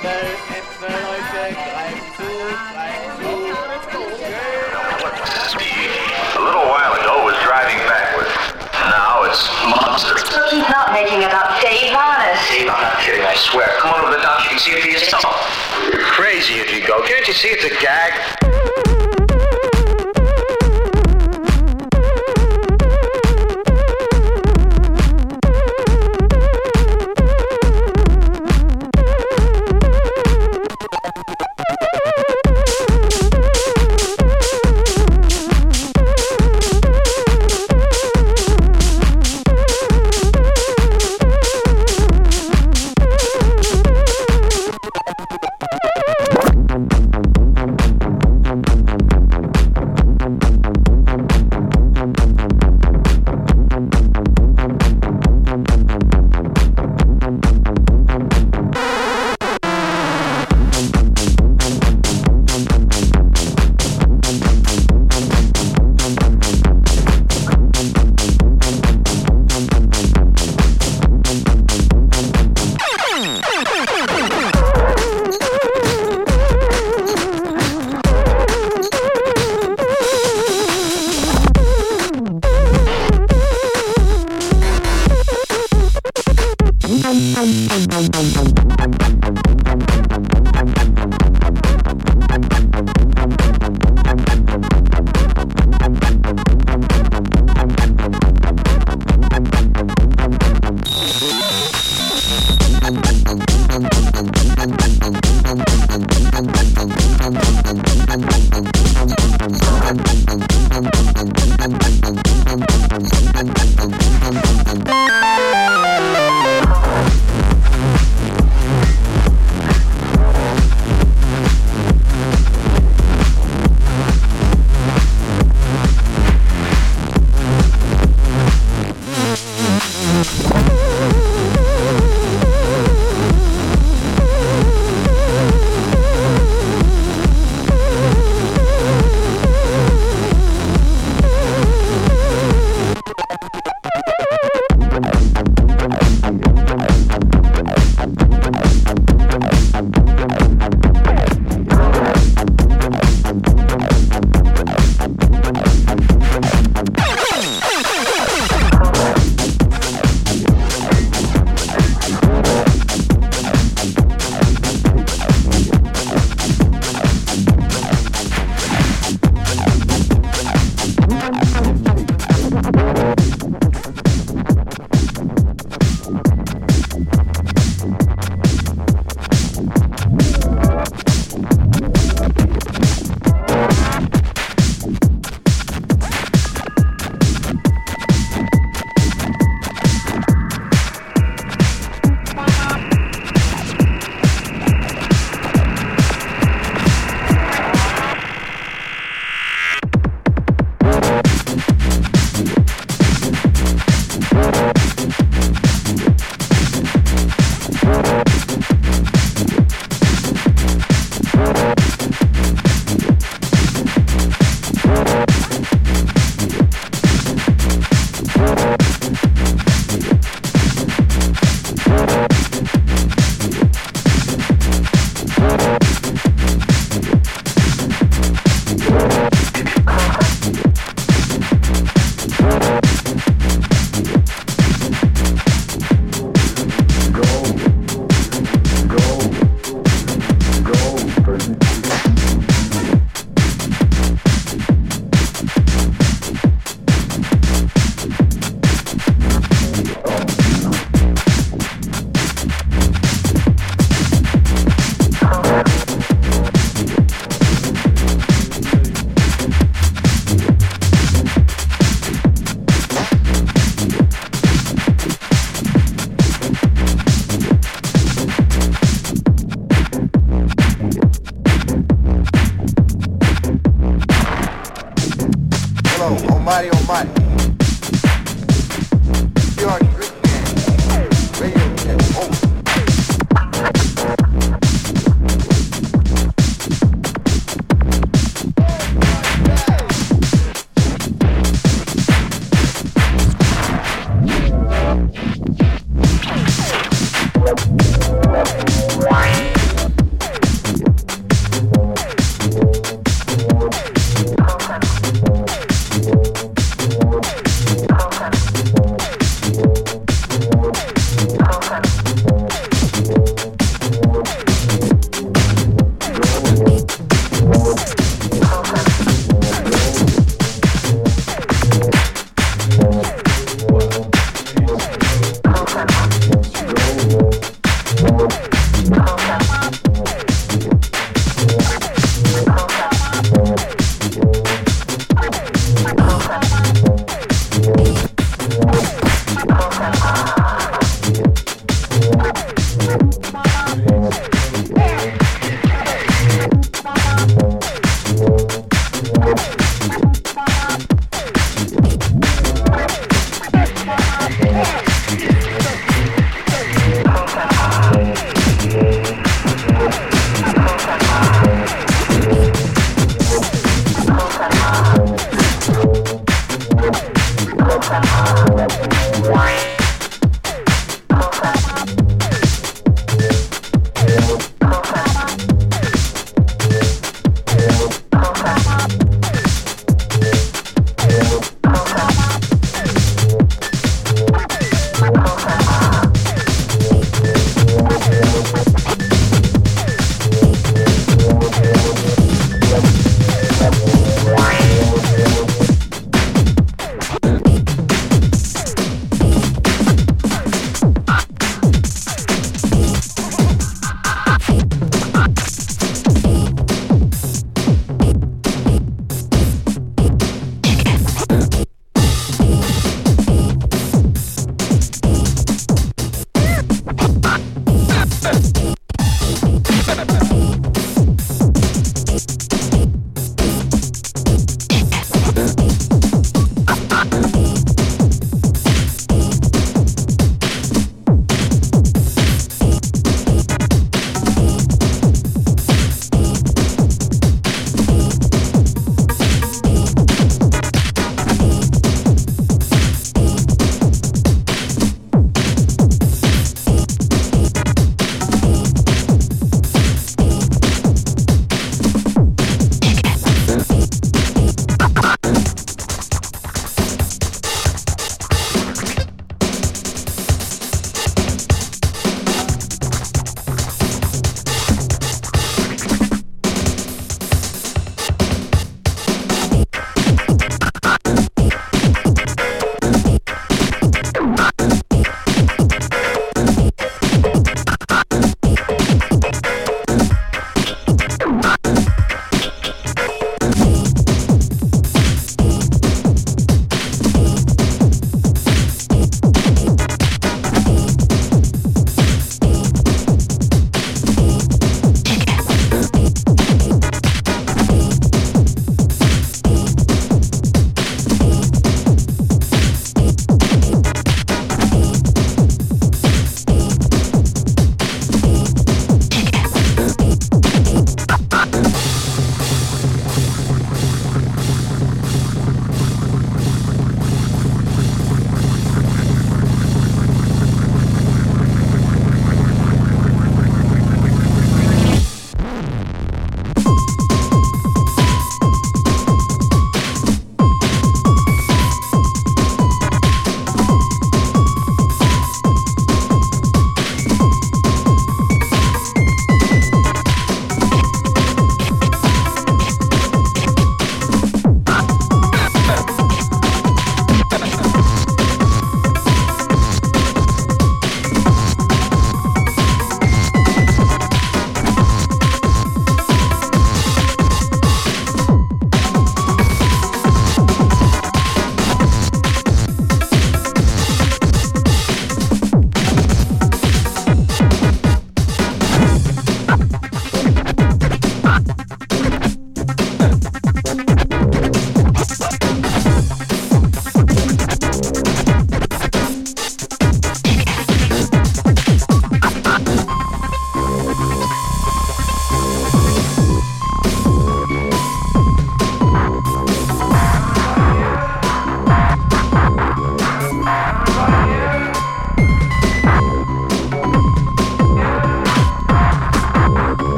Äpfel, Äpfel, Leute, greift zu, greift zu. A little while ago, was driving backwards. Now it's monster. He's not making it up, Dave, honest. Steve, I'm not kidding, I swear. Come on over to the dock, you can see it for yourself. You're crazy if you go. Can't you see it's a gag?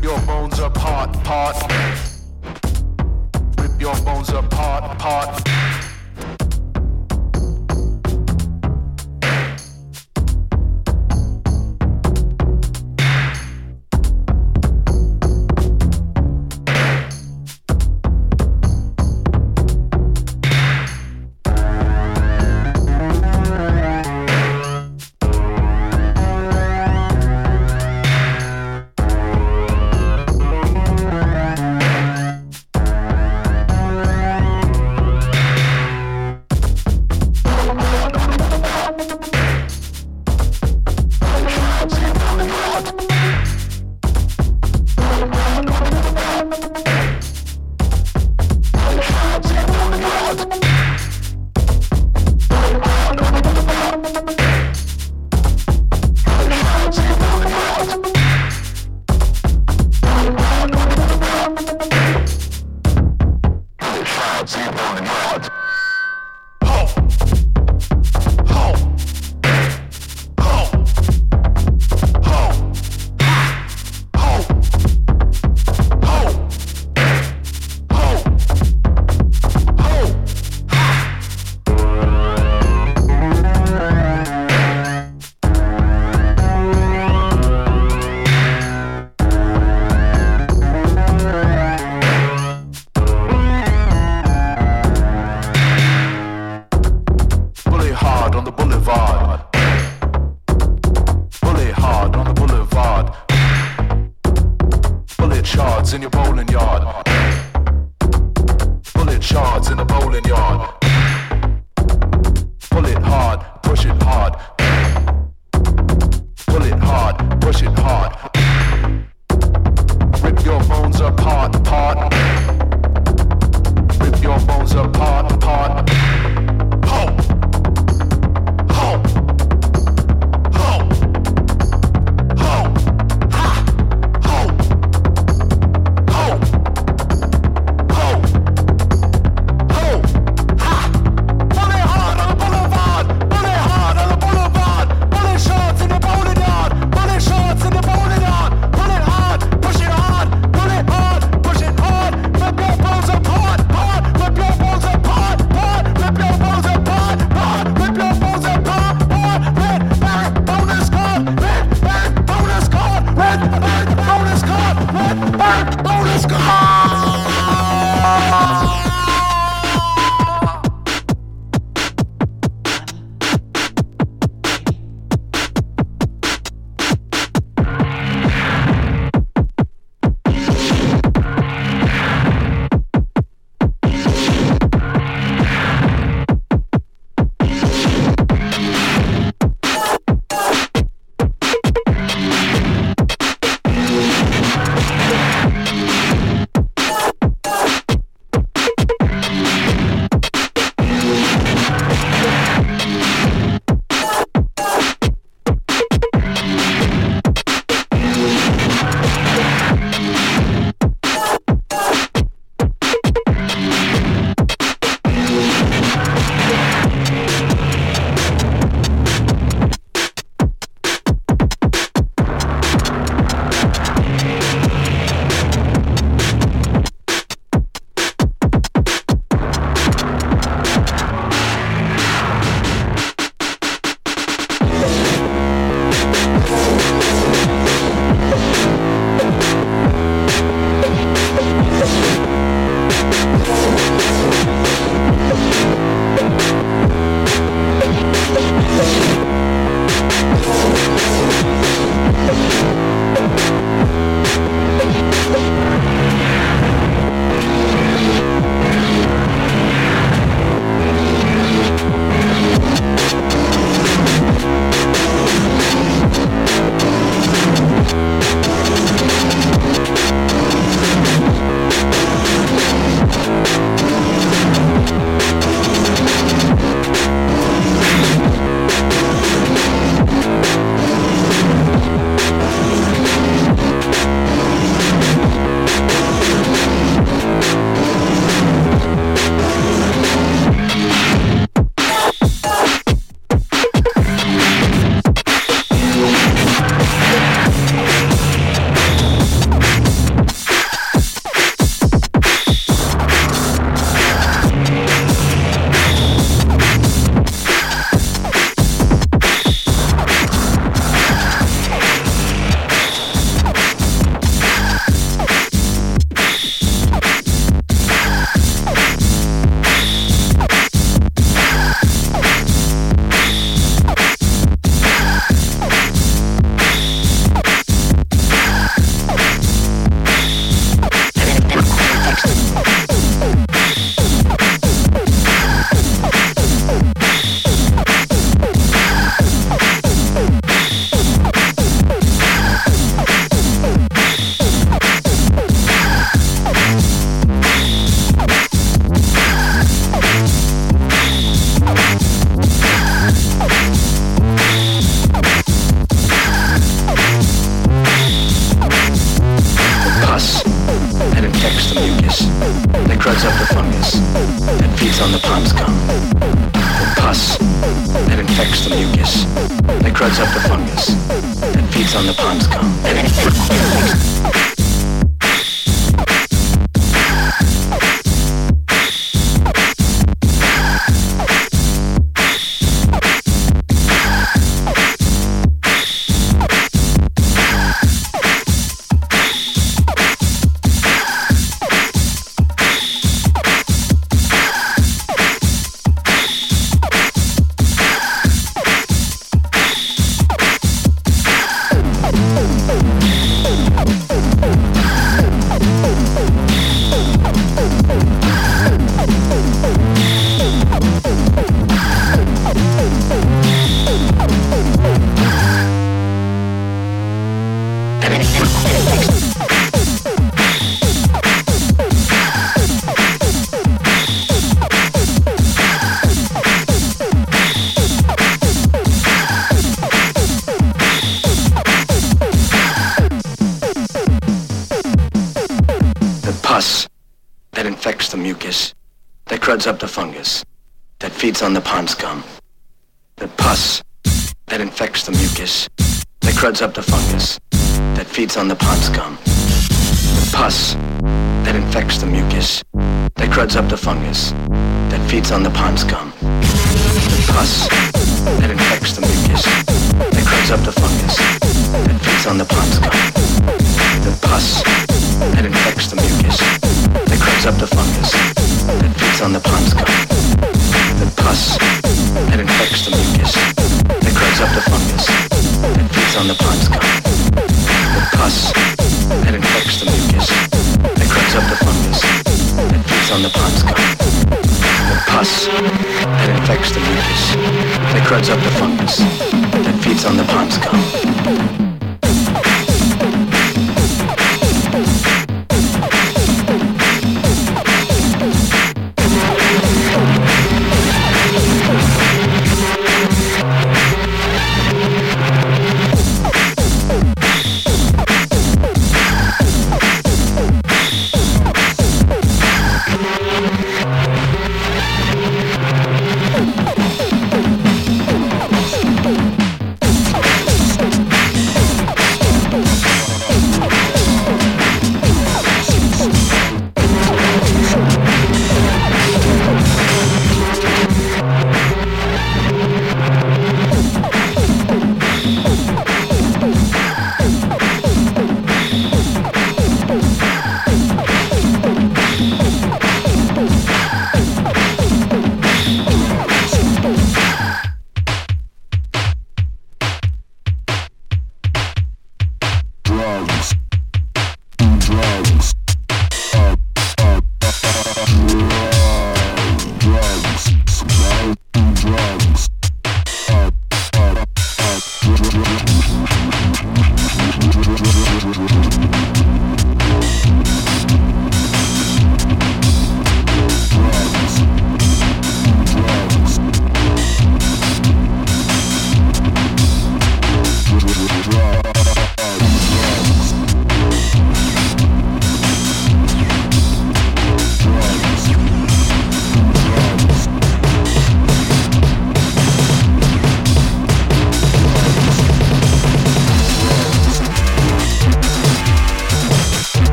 Rip your bones apart, part. Rip your bones apart, part. On the